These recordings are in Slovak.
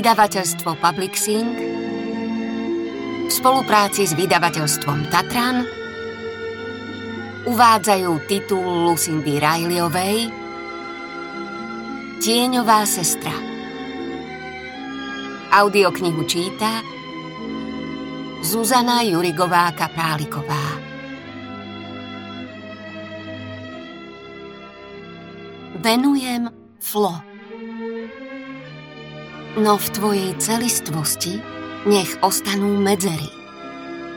Vydavateľstvo Publixing v spolupráci s vydavateľstvom Tatran uvádzajú titul Lucindy Rileyovej Tieňová sestra. Audioknihu číta Zuzana Jurigová Kapráliková. Venujem Flo. No v tvojej celistvosti nech ostanú medzery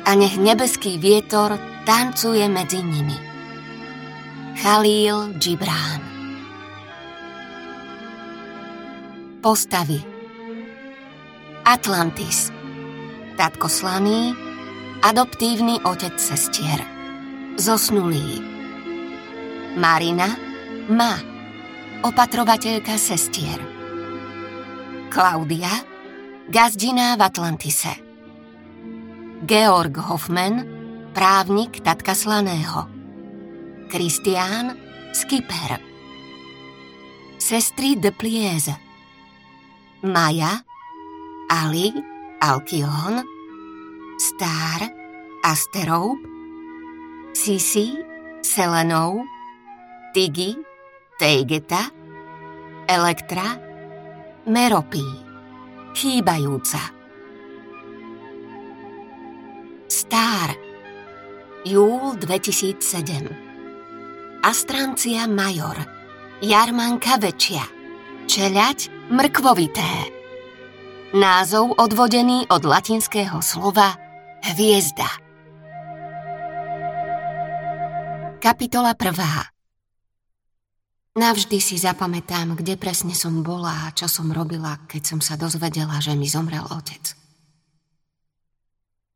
a nech nebeský vietor tancuje medzi nimi. Khalil Gibran. Postavy. Atlantis. Tatko slaný Adoptívny otec sestier. Zosnulý. Marina Ma Opatrovateľka sestier Klaudia, gazdina v Atlantise. Georg Hoffman, právnik tatka Slaného. Kristián, skipper. Sestry de Plieze. Maja, Ali, Alkion, Star, Asteroub, Sisi, Selenou, Tigi, Teigeta, Elektra, Meropí. Chýbajúca. Star. Júl 2007. Astrancia major. Jarmanka väčšia. Čeľať mrkvovité. Názov odvodený od latinského slova hviezda. Kapitola 1. Navždy si zapamätám, kde presne som bola a čo som robila, keď som sa dozvedela, že mi zomrel otec.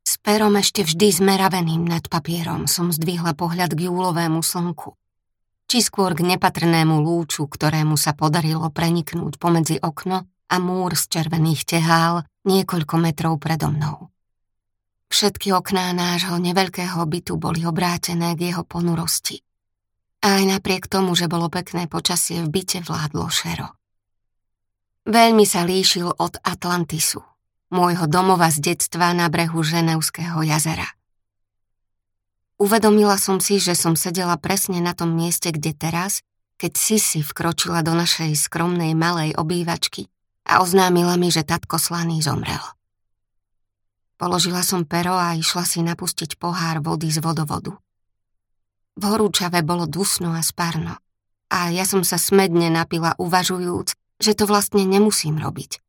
S perom ešte vždy zmeraveným nad papierom som zdvihla pohľad k júlovému slnku, či skôr k nepatrnému lúču, ktorému sa podarilo preniknúť pomedzi okno a múr z červených tehál niekoľko metrov predo mnou. Všetky okná nášho neveľkého bytu boli obrátené k jeho ponurosti a aj napriek tomu, že bolo pekné počasie, v byte vládlo šero. Veľmi sa líšil od Atlantisu, môjho domova z detstva na brehu Ženevského jazera. Uvedomila som si, že som sedela presne na tom mieste, kde teraz, keď Sisi vkročila do našej skromnej malej obývačky a oznámila mi, že tatko slaný zomrel. Položila som pero a išla si napustiť pohár vody z vodovodu. V horúčave bolo dusno a spárno. A ja som sa smedne napila uvažujúc, že to vlastne nemusím robiť.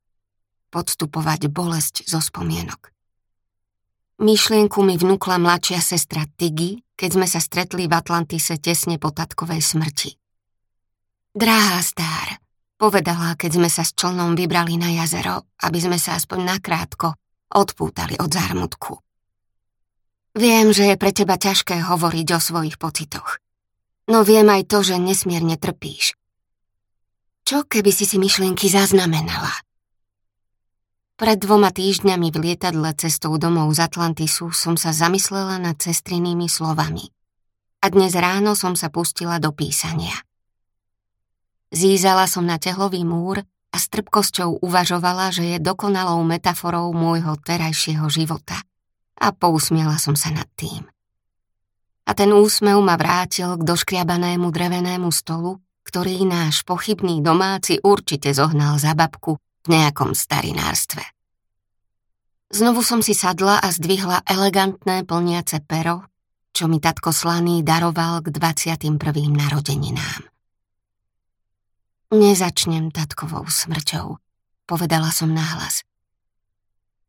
Podstupovať bolesť zo spomienok. Myšlienku mi vnúkla mladšia sestra Tiggy, keď sme sa stretli v Atlantise tesne po tatkovej smrti. Drahá stár, povedala, keď sme sa s člnom vybrali na jazero, aby sme sa aspoň nakrátko odpútali od zármutku. Viem, že je pre teba ťažké hovoriť o svojich pocitoch. No viem aj to, že nesmierne trpíš. Čo keby si si myšlienky zaznamenala? Pred dvoma týždňami v lietadle cestou domov z Atlantisu som sa zamyslela nad cestrinými slovami. A dnes ráno som sa pustila do písania. Zízala som na tehlový múr a s trpkosťou uvažovala, že je dokonalou metaforou môjho terajšieho života a pousmiela som sa nad tým. A ten úsmev ma vrátil k doškriabanému drevenému stolu, ktorý náš pochybný domáci určite zohnal za babku v nejakom starinárstve. Znovu som si sadla a zdvihla elegantné plniace pero, čo mi tatko Slaný daroval k 21. narodeninám. Nezačnem tatkovou smrťou, povedala som nahlas.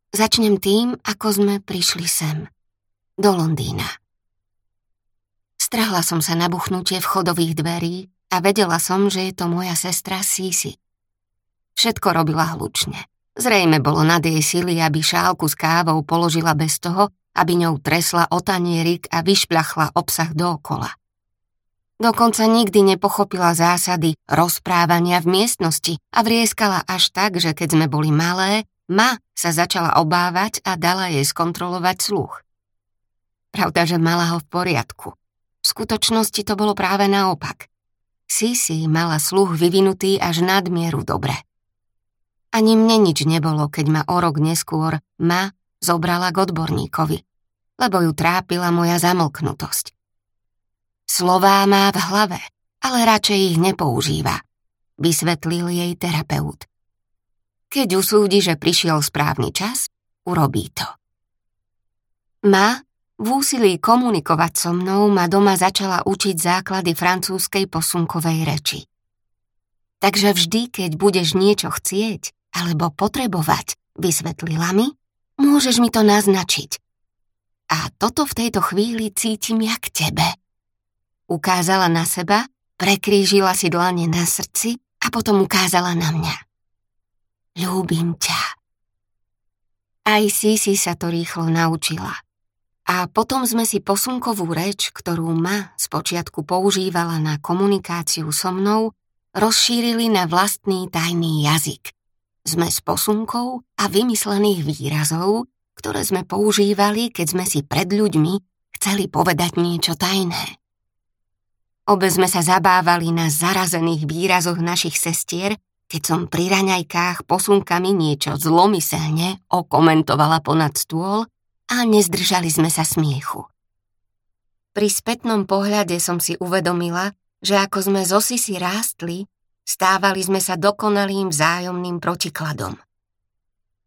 Začnem tým, ako sme prišli sem. Do Londýna. Strahla som sa na buchnutie vchodových dverí a vedela som, že je to moja sestra Sisi. Všetko robila hlučne. Zrejme bolo nad jej sily, aby šálku s kávou položila bez toho, aby ňou tresla o tanierik a vyšpľachla obsah dookola. Dokonca nikdy nepochopila zásady rozprávania v miestnosti a vrieskala až tak, že keď sme boli malé, Ma sa začala obávať a dala jej skontrolovať sluch. Pravda, že mala ho v poriadku. V skutočnosti to bolo práve naopak. Sisi mala sluch vyvinutý až nadmieru dobre. Ani mne nič nebolo, keď ma o rok neskôr ma zobrala k odborníkovi, lebo ju trápila moja zamlknutosť. Slová má v hlave, ale radšej ich nepoužíva, vysvetlil jej terapeut. Keď usúdi, že prišiel správny čas, urobí to. Ma v úsilí komunikovať so mnou ma doma začala učiť základy francúzskej posunkovej reči. Takže vždy, keď budeš niečo chcieť alebo potrebovať, vysvetlila mi, môžeš mi to naznačiť. A toto v tejto chvíli cítim jak tebe. Ukázala na seba, prekrížila si dlane na srdci a potom ukázala na mňa. Ľúbim ťa. Aj Sisi sa to rýchlo naučila – a potom sme si posunkovú reč, ktorú ma spočiatku používala na komunikáciu so mnou, rozšírili na vlastný tajný jazyk. Sme s posunkou a vymyslených výrazov, ktoré sme používali, keď sme si pred ľuďmi chceli povedať niečo tajné. Obe sme sa zabávali na zarazených výrazoch našich sestier, keď som pri raňajkách posunkami niečo zlomyselne okomentovala ponad stôl a nezdržali sme sa smiechu. Pri spätnom pohľade som si uvedomila, že ako sme zo Sisi rástli, stávali sme sa dokonalým vzájomným protikladom.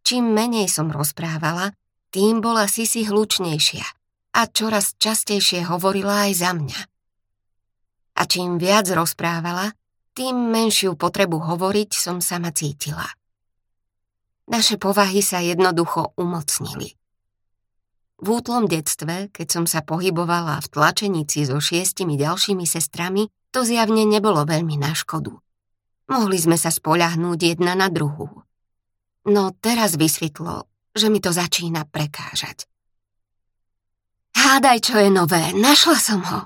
Čím menej som rozprávala, tým bola Sisi hlučnejšia a čoraz častejšie hovorila aj za mňa. A čím viac rozprávala, tým menšiu potrebu hovoriť som sama cítila. Naše povahy sa jednoducho umocnili. V útlom detstve, keď som sa pohybovala v tlačenici so šiestimi ďalšími sestrami, to zjavne nebolo veľmi na škodu. Mohli sme sa spoľahnúť jedna na druhú. No teraz vysvetlo, že mi to začína prekážať. Hádaj, čo je nové, našla som ho.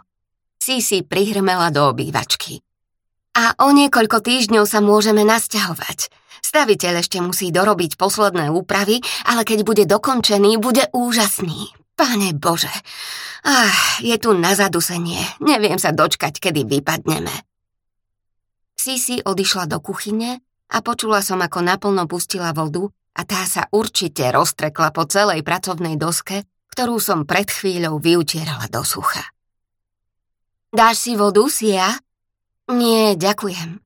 Sisi prihrmela do obývačky. A o niekoľko týždňov sa môžeme nasťahovať. Staviteľ ešte musí dorobiť posledné úpravy, ale keď bude dokončený, bude úžasný. Pane Bože, ah, je tu na zadusenie, neviem sa dočkať, kedy vypadneme. Sisi odišla do kuchyne a počula som, ako naplno pustila vodu a tá sa určite roztrekla po celej pracovnej doske, ktorú som pred chvíľou vyutierala do sucha. Dáš si vodu, Sia? Nie, ďakujem.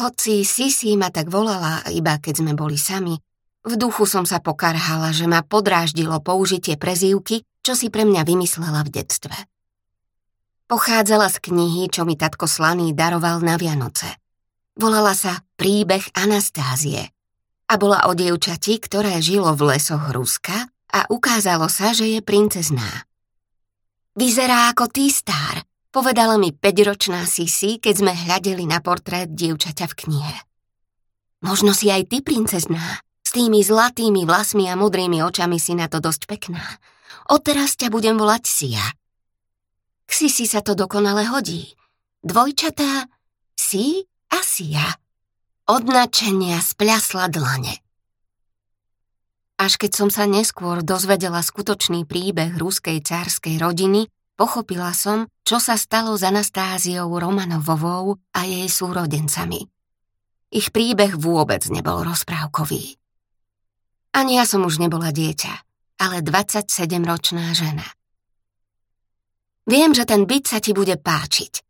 Hoci Sisi ma tak volala, iba keď sme boli sami, v duchu som sa pokarhala, že ma podráždilo použitie prezývky, čo si pre mňa vymyslela v detstve. Pochádzala z knihy, čo mi tatko Slaný daroval na Vianoce. Volala sa Príbeh Anastázie a bola o dievčati, ktoré žilo v lesoch Ruska a ukázalo sa, že je princezná. Vyzerá ako tý star, Povedala mi 5-ročná Sisi, keď sme hľadeli na portrét dievčaťa v knihe. Možno si aj ty, princezná. S tými zlatými vlasmi a modrými očami si na to dosť pekná. Odteraz ťa budem volať Sia. K Sisi sa to dokonale hodí. Dvojčatá Si a Sia. Od spľasla dlane. Až keď som sa neskôr dozvedela skutočný príbeh ruskej cárskej rodiny, Pochopila som, čo sa stalo s Anastáziou Romanovovou a jej súrodencami. Ich príbeh vôbec nebol rozprávkový. Ani ja som už nebola dieťa, ale 27-ročná žena. Viem, že ten byt sa ti bude páčiť.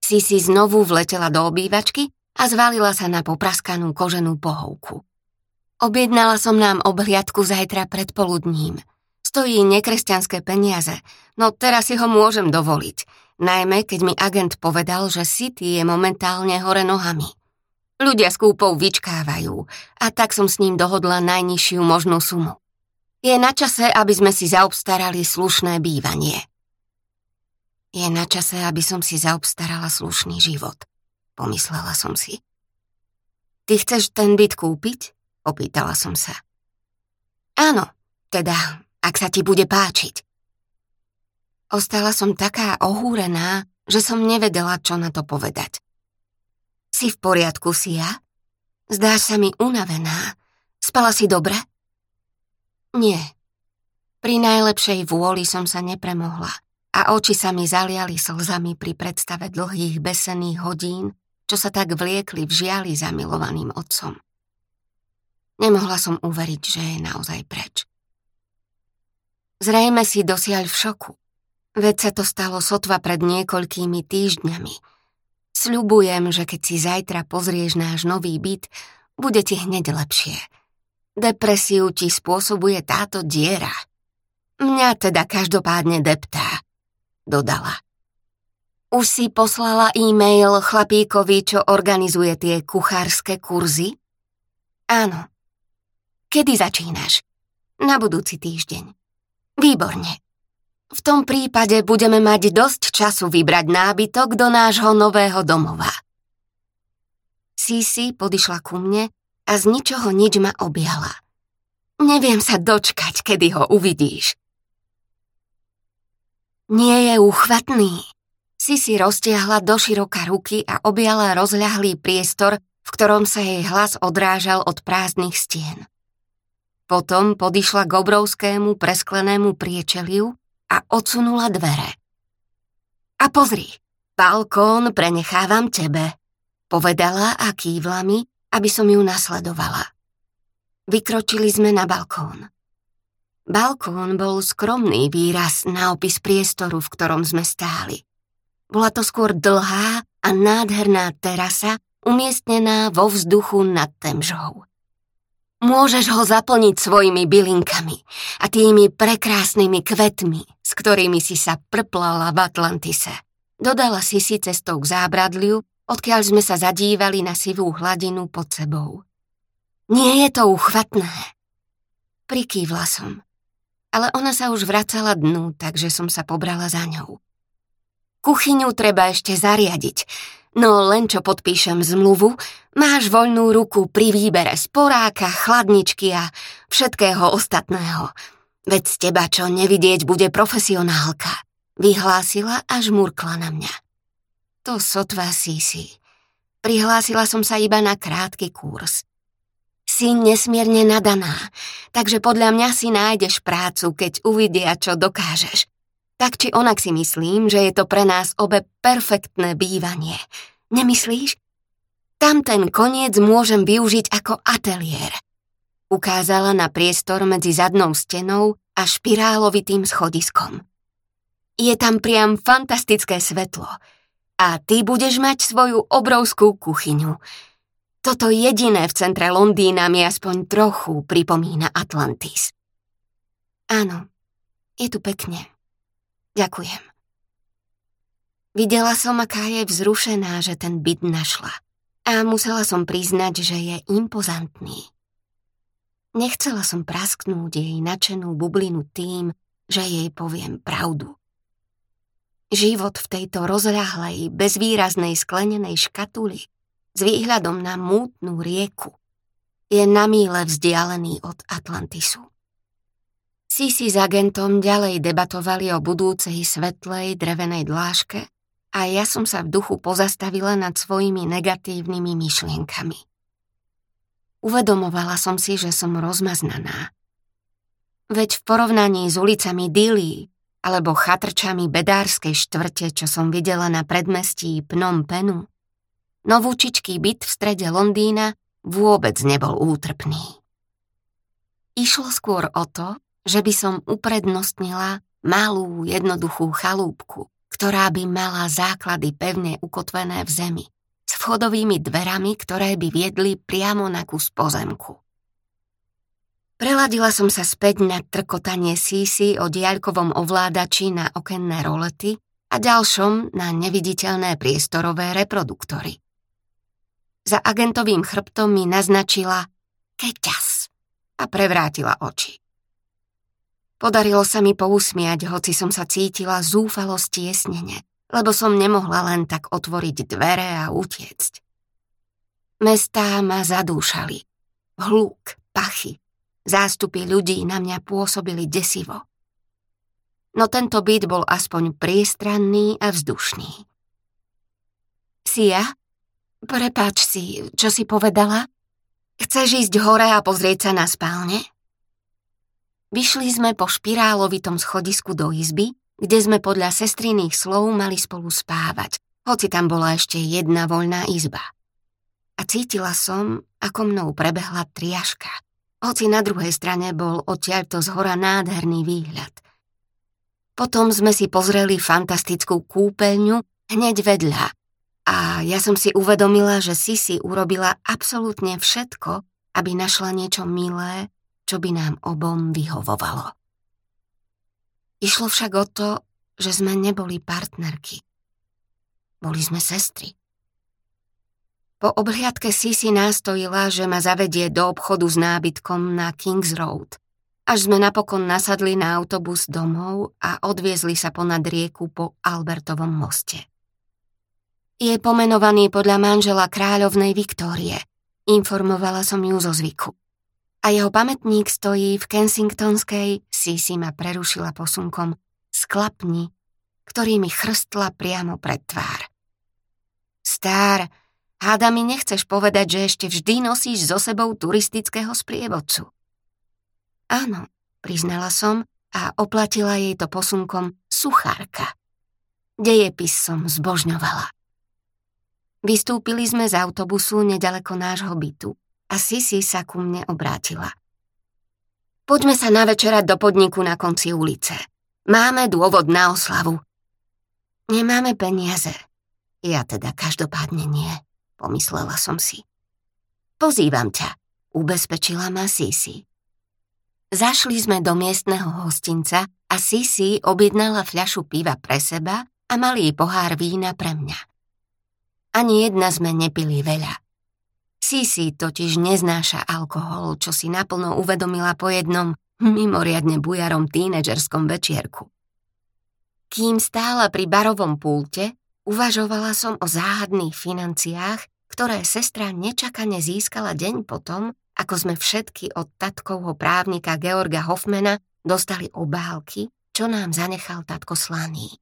Si si znovu vletela do obývačky a zvalila sa na popraskanú koženú pohovku. Objednala som nám obhliadku zajtra predpoludním – stojí nekresťanské peniaze, no teraz si ho môžem dovoliť. Najmä, keď mi agent povedal, že City je momentálne hore nohami. Ľudia s kúpou vyčkávajú a tak som s ním dohodla najnižšiu možnú sumu. Je na čase, aby sme si zaobstarali slušné bývanie. Je na čase, aby som si zaobstarala slušný život, pomyslela som si. Ty chceš ten byt kúpiť? Opýtala som sa. Áno, teda ak sa ti bude páčiť. Ostala som taká ohúrená, že som nevedela, čo na to povedať. Si v poriadku, Sia? Zdáš sa mi unavená. Spala si dobre? Nie. Pri najlepšej vôli som sa nepremohla a oči sa mi zaliali slzami pri predstave dlhých besených hodín, čo sa tak vliekli v žiali zamilovaným otcom. Nemohla som uveriť, že je naozaj preč. Zrejme si dosiaľ v šoku. Veď sa to stalo sotva pred niekoľkými týždňami. Sľubujem, že keď si zajtra pozrieš náš nový byt, bude ti hneď lepšie. Depresiu ti spôsobuje táto diera. Mňa teda každopádne deptá, dodala. Už si poslala e-mail chlapíkovi, čo organizuje tie kuchárske kurzy? Áno. Kedy začínaš? Na budúci týždeň. Výborne. V tom prípade budeme mať dosť času vybrať nábytok do nášho nového domova. Sisi podišla ku mne a z ničoho nič ma objala. Neviem sa dočkať, kedy ho uvidíš. Nie je uchvatný. Sisi roztiahla doširoka ruky a objala rozľahlý priestor, v ktorom sa jej hlas odrážal od prázdnych stien. Potom podišla k obrovskému presklenému priečeliu a odsunula dvere. A pozri, balkón prenechávam tebe, povedala a kývla mi, aby som ju nasledovala. Vykročili sme na balkón. Balkón bol skromný výraz na opis priestoru, v ktorom sme stáli. Bola to skôr dlhá a nádherná terasa, umiestnená vo vzduchu nad Temžou. Môžeš ho zaplniť svojimi bylinkami a tými prekrásnymi kvetmi, s ktorými si sa prplala v Atlantise. Dodala si si cestou k zábradliu, odkiaľ sme sa zadívali na sivú hladinu pod sebou. Nie je to uchvatné. Prikývla som. Ale ona sa už vracala dnu, takže som sa pobrala za ňou. Kuchyňu treba ešte zariadiť, no len čo podpíšem zmluvu, máš voľnú ruku pri výbere sporáka, chladničky a všetkého ostatného. Veď z teba čo nevidieť bude profesionálka, vyhlásila a žmurkla na mňa. To sotva si si. Prihlásila som sa iba na krátky kurz. Si nesmierne nadaná, takže podľa mňa si nájdeš prácu, keď uvidia, čo dokážeš. Tak či onak si myslím, že je to pre nás obe perfektné bývanie. Nemyslíš? Tam ten koniec môžem využiť ako ateliér. Ukázala na priestor medzi zadnou stenou a špirálovitým schodiskom. Je tam priam fantastické svetlo a ty budeš mať svoju obrovskú kuchyňu. Toto jediné v centre Londýna mi aspoň trochu pripomína Atlantis. Áno, je tu pekne. Ďakujem. Videla som, aká je vzrušená, že ten byt našla. A musela som priznať, že je impozantný. Nechcela som prasknúť jej načenú bublinu tým, že jej poviem pravdu. Život v tejto rozľahlej, bezvýraznej sklenenej škatuli s výhľadom na mútnu rieku je na míle vzdialený od Atlantisu. Sisi s agentom ďalej debatovali o budúcej svetlej drevenej dláške a ja som sa v duchu pozastavila nad svojimi negatívnymi myšlienkami. Uvedomovala som si, že som rozmaznaná. Veď v porovnaní s ulicami Dili alebo chatrčami bedárskej štvrte, čo som videla na predmestí Pnom Penu, novúčičký byt v strede Londýna vôbec nebol útrpný. Išlo skôr o to, že by som uprednostnila malú, jednoduchú chalúbku, ktorá by mala základy pevne ukotvené v zemi, s vchodovými dverami, ktoré by viedli priamo na kus pozemku. Preladila som sa späť na trkotanie sísy o diaľkovom ovládači na okenné rolety a ďalšom na neviditeľné priestorové reproduktory. Za agentovým chrbtom mi naznačila keťas a prevrátila oči. Podarilo sa mi pousmiať, hoci som sa cítila zúfalo stiesnene, lebo som nemohla len tak otvoriť dvere a utiecť. Mestá ma zadúšali. Hluk, pachy, zástupy ľudí na mňa pôsobili desivo. No tento byt bol aspoň priestranný a vzdušný. Sia? Prepáč si, čo si povedala? Chceš ísť hore a pozrieť sa na spálne? Vyšli sme po špirálovitom schodisku do izby, kde sme podľa sestriných slov mali spolu spávať, hoci tam bola ešte jedna voľná izba. A cítila som, ako mnou prebehla triaška, hoci na druhej strane bol odtiaľto z hora nádherný výhľad. Potom sme si pozreli fantastickú kúpeľňu hneď vedľa a ja som si uvedomila, že Sisi urobila absolútne všetko, aby našla niečo milé, čo by nám obom vyhovovalo. Išlo však o to, že sme neboli partnerky. Boli sme sestry. Po obhliadke Sisi nástojila, že ma zavedie do obchodu s nábytkom na Kings Road, až sme napokon nasadli na autobus domov a odviezli sa ponad rieku po Albertovom moste. Je pomenovaný podľa manžela kráľovnej Viktórie, informovala som ju zo zvyku. A jeho pamätník stojí v Kensingtonskej, Sisi ma prerušila posunkom, sklapni, ktorý mi chrstla priamo pred tvár. Stár, Háda mi nechceš povedať, že ešte vždy nosíš so sebou turistického sprievodcu. Áno, priznala som a oplatila jej to posunkom suchárka. Dejepis som zbožňovala. Vystúpili sme z autobusu nedaleko nášho bytu a Sisi sa ku mne obrátila. Poďme sa navečerať do podniku na konci ulice. Máme dôvod na oslavu. Nemáme peniaze. Ja teda každopádne nie pomyslela som si. Pozývam ťa, ubezpečila ma Sisi. Zašli sme do miestneho hostinca a Sisi objednala fľašu piva pre seba a malý pohár vína pre mňa. Ani jedna sme nepili veľa. Sisi totiž neznáša alkohol, čo si naplno uvedomila po jednom mimoriadne bujarom tínedžerskom večierku. Kým stála pri barovom pulte, uvažovala som o záhadných financiách, ktoré sestra nečakane získala deň potom, ako sme všetky od tatkovho právnika Georga Hoffmana dostali obálky, čo nám zanechal tatko Slaný.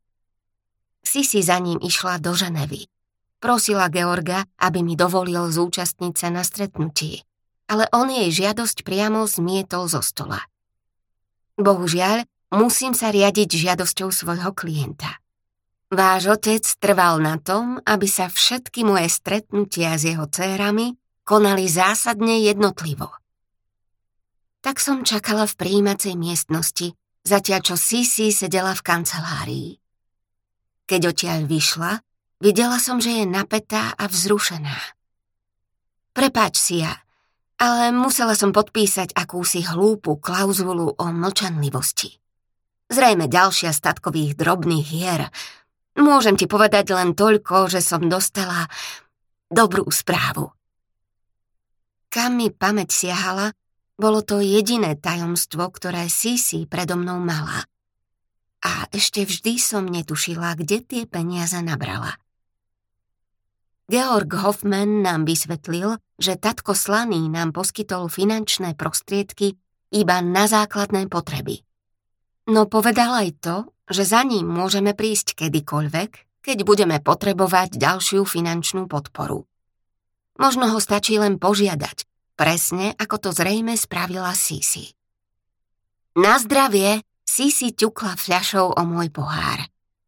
Sisi za ním išla do Ženevy. Prosila Georga, aby mi dovolil zúčastniť sa na stretnutí, ale on jej žiadosť priamo zmietol zo stola. Bohužiaľ, musím sa riadiť žiadosťou svojho klienta. Váš otec trval na tom, aby sa všetky moje stretnutia s jeho cérami konali zásadne jednotlivo. Tak som čakala v príjímacej miestnosti, zatiaľ čo Sisi sedela v kancelárii. Keď odtiaľ vyšla, videla som, že je napätá a vzrušená. Prepáč si ja, ale musela som podpísať akúsi hlúpu klauzulu o mlčanlivosti. Zrejme ďalšia statkových drobných hier, Môžem ti povedať len toľko, že som dostala dobrú správu. Kam mi pamäť siahala, bolo to jediné tajomstvo, ktoré Sisi predo mnou mala. A ešte vždy som netušila, kde tie peniaze nabrala. Georg Hoffman nám vysvetlil, že tatko Slaný nám poskytol finančné prostriedky iba na základné potreby. No povedal aj to, že za ním môžeme prísť kedykoľvek, keď budeme potrebovať ďalšiu finančnú podporu. Možno ho stačí len požiadať, presne ako to zrejme spravila Sisi. Na zdravie Sisi ťukla fľašou o môj pohár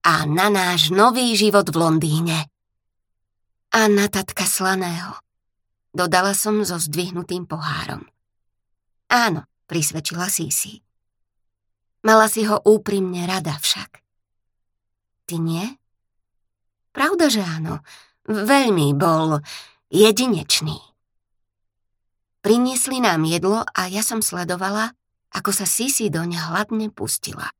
a na náš nový život v Londýne. A na tatka slaného. Dodala som so zdvihnutým pohárom. Áno, prisvedčila Sisi. Mala si ho úprimne rada však. Ty nie? Pravda, že áno. Veľmi bol jedinečný. Priniesli nám jedlo a ja som sledovala, ako sa Sisi do ňa hladne pustila.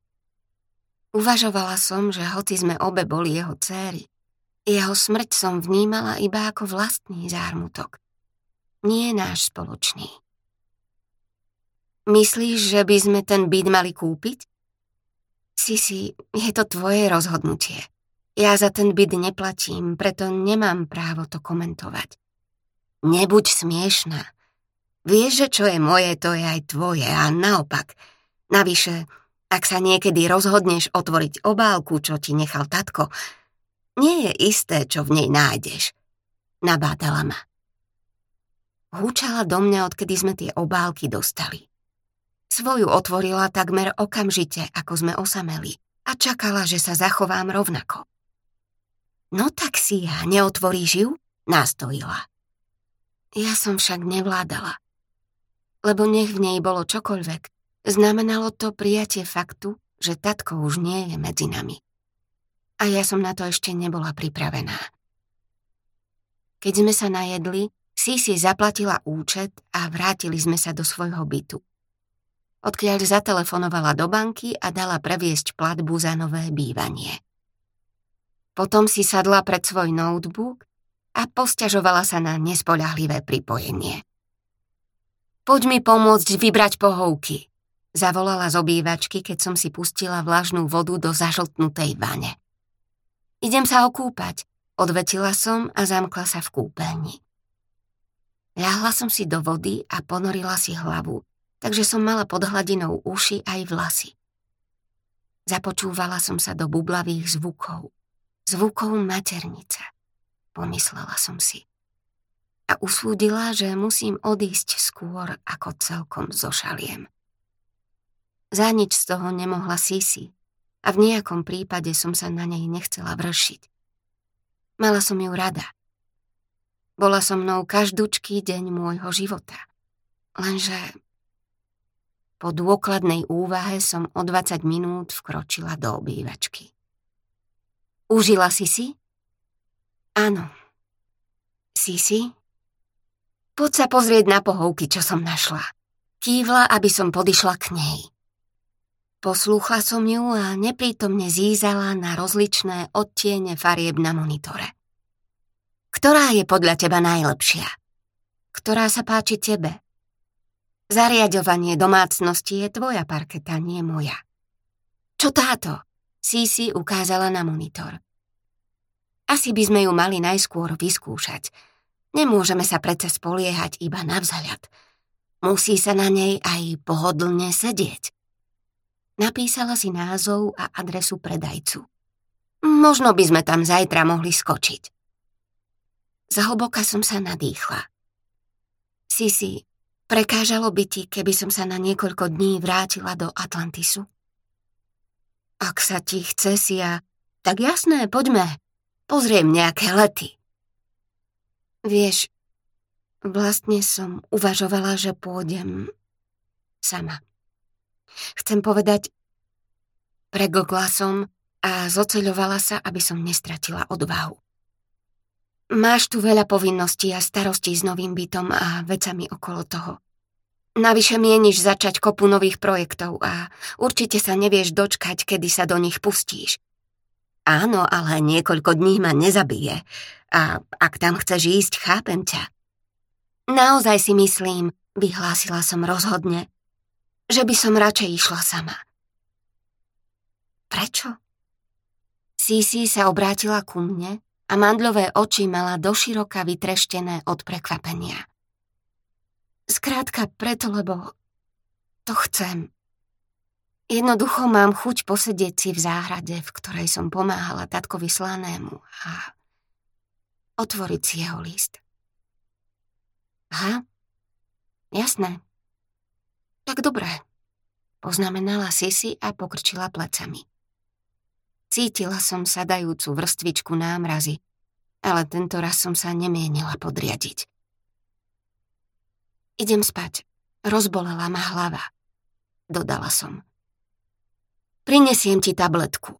Uvažovala som, že hoci sme obe boli jeho céry, jeho smrť som vnímala iba ako vlastný zármutok. Nie náš spoločný. Myslíš, že by sme ten byt mali kúpiť? Sisi, je to tvoje rozhodnutie. Ja za ten byt neplatím, preto nemám právo to komentovať. Nebuď smiešná. Vieš, že čo je moje, to je aj tvoje a naopak. Navyše, ak sa niekedy rozhodneš otvoriť obálku, čo ti nechal tatko, nie je isté, čo v nej nájdeš. Nabádala ma. Húčala do mňa, odkedy sme tie obálky dostali. Svoju otvorila takmer okamžite, ako sme osameli a čakala, že sa zachovám rovnako. No tak si ja, neotvoríš ju? Nástojila. Ja som však nevládala. Lebo nech v nej bolo čokoľvek, znamenalo to prijatie faktu, že tatko už nie je medzi nami. A ja som na to ešte nebola pripravená. Keď sme sa najedli, Sisi zaplatila účet a vrátili sme sa do svojho bytu. Odkiaľ zatelefonovala do banky a dala previesť platbu za nové bývanie. Potom si sadla pred svoj notebook a posťažovala sa na nespoľahlivé pripojenie. Poď mi pomôcť vybrať pohovky, zavolala z obývačky, keď som si pustila vlažnú vodu do zažltnutej vane. Idem sa okúpať, odvetila som a zamkla sa v kúpeľni. Ľahla som si do vody a ponorila si hlavu, takže som mala pod hladinou uši aj vlasy. Započúvala som sa do bublavých zvukov, zvukov maternice pomyslela som si. A usúdila, že musím odísť skôr, ako celkom zošaliem. Za nič z toho nemohla Sisi a v nejakom prípade som sa na nej nechcela vršiť. Mala som ju rada. Bola so mnou každúčký deň môjho života. Lenže po dôkladnej úvahe som o 20 minút vkročila do obývačky. Užila si si? Áno. Sisi? Poď sa pozrieť na pohovky, čo som našla. Kývla, aby som podišla k nej. Poslúchla som ju a neprítomne zízala na rozličné odtiene farieb na monitore. Ktorá je podľa teba najlepšia? Ktorá sa páči tebe? Zariadovanie domácnosti je tvoja parketa, nie moja. Čo táto? Sisi ukázala na monitor. Asi by sme ju mali najskôr vyskúšať. Nemôžeme sa predsa spoliehať iba na vzhľad. Musí sa na nej aj pohodlne sedieť. Napísala si názov a adresu predajcu. Možno by sme tam zajtra mohli skočiť. Zahlboka som sa nadýchla. Sisi, prekážalo by ti, keby som sa na niekoľko dní vrátila do Atlantisu? Ak sa ti chce, Sia, tak jasné, poďme, Pozriem nejaké lety. Vieš, vlastne som uvažovala, že pôjdem sama. Chcem povedať, preglgla som a zoceľovala sa, aby som nestratila odvahu. Máš tu veľa povinností a starostí s novým bytom a vecami okolo toho. Navyše mieniš začať kopu nových projektov a určite sa nevieš dočkať, kedy sa do nich pustíš. Áno, ale niekoľko dní ma nezabije. A ak tam chceš ísť, chápem ťa. Naozaj si myslím, vyhlásila som rozhodne, že by som radšej išla sama. Prečo? Sisi sa obrátila ku mne a mandľové oči mala doširoka vytreštené od prekvapenia. Skrátka preto, lebo to chcem. Jednoducho mám chuť posedieť si v záhrade, v ktorej som pomáhala tatkovi slanému a otvoriť si jeho list. Aha, jasné. Tak dobré, poznamenala Sisi a pokrčila plecami. Cítila som sadajúcu vrstvičku námrazy, ale tento raz som sa nemienila podriadiť. Idem spať, rozbolela ma hlava, dodala som. Prinesiem ti tabletku.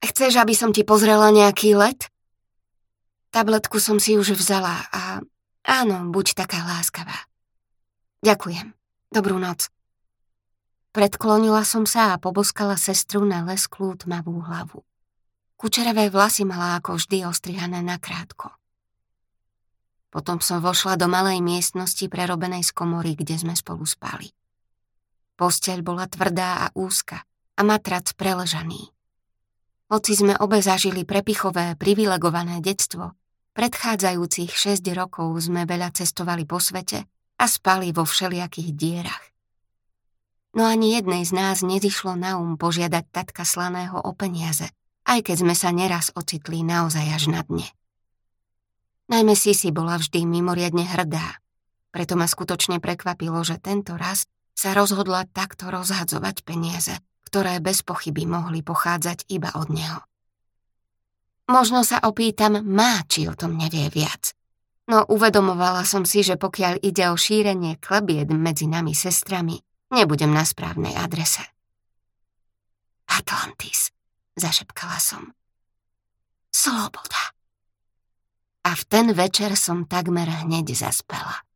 Chceš, aby som ti pozrela nejaký let? Tabletku som si už vzala a áno, buď taká láskavá. Ďakujem. Dobrú noc. Predklonila som sa a poboskala sestru na lesklú tmavú hlavu. Kučeravé vlasy mala ako vždy ostrihané na krátko. Potom som vošla do malej miestnosti prerobenej z komory, kde sme spolu spali. Posteľ bola tvrdá a úzka, a matrac preležaný. Hoci sme obe zažili prepichové, privilegované detstvo, predchádzajúcich 6 rokov sme veľa cestovali po svete a spali vo všelijakých dierach. No ani jednej z nás nezišlo na um požiadať tatka slaného o peniaze, aj keď sme sa neraz ocitli naozaj až na dne. Najmä Sisi bola vždy mimoriadne hrdá, preto ma skutočne prekvapilo, že tento raz sa rozhodla takto rozhadzovať peniaze ktoré bez pochyby mohli pochádzať iba od neho. Možno sa opýtam má, či o tom nevie viac. No uvedomovala som si, že pokiaľ ide o šírenie klebied medzi nami sestrami, nebudem na správnej adrese. Atlantis, zašepkala som. Sloboda. A v ten večer som takmer hneď zaspela.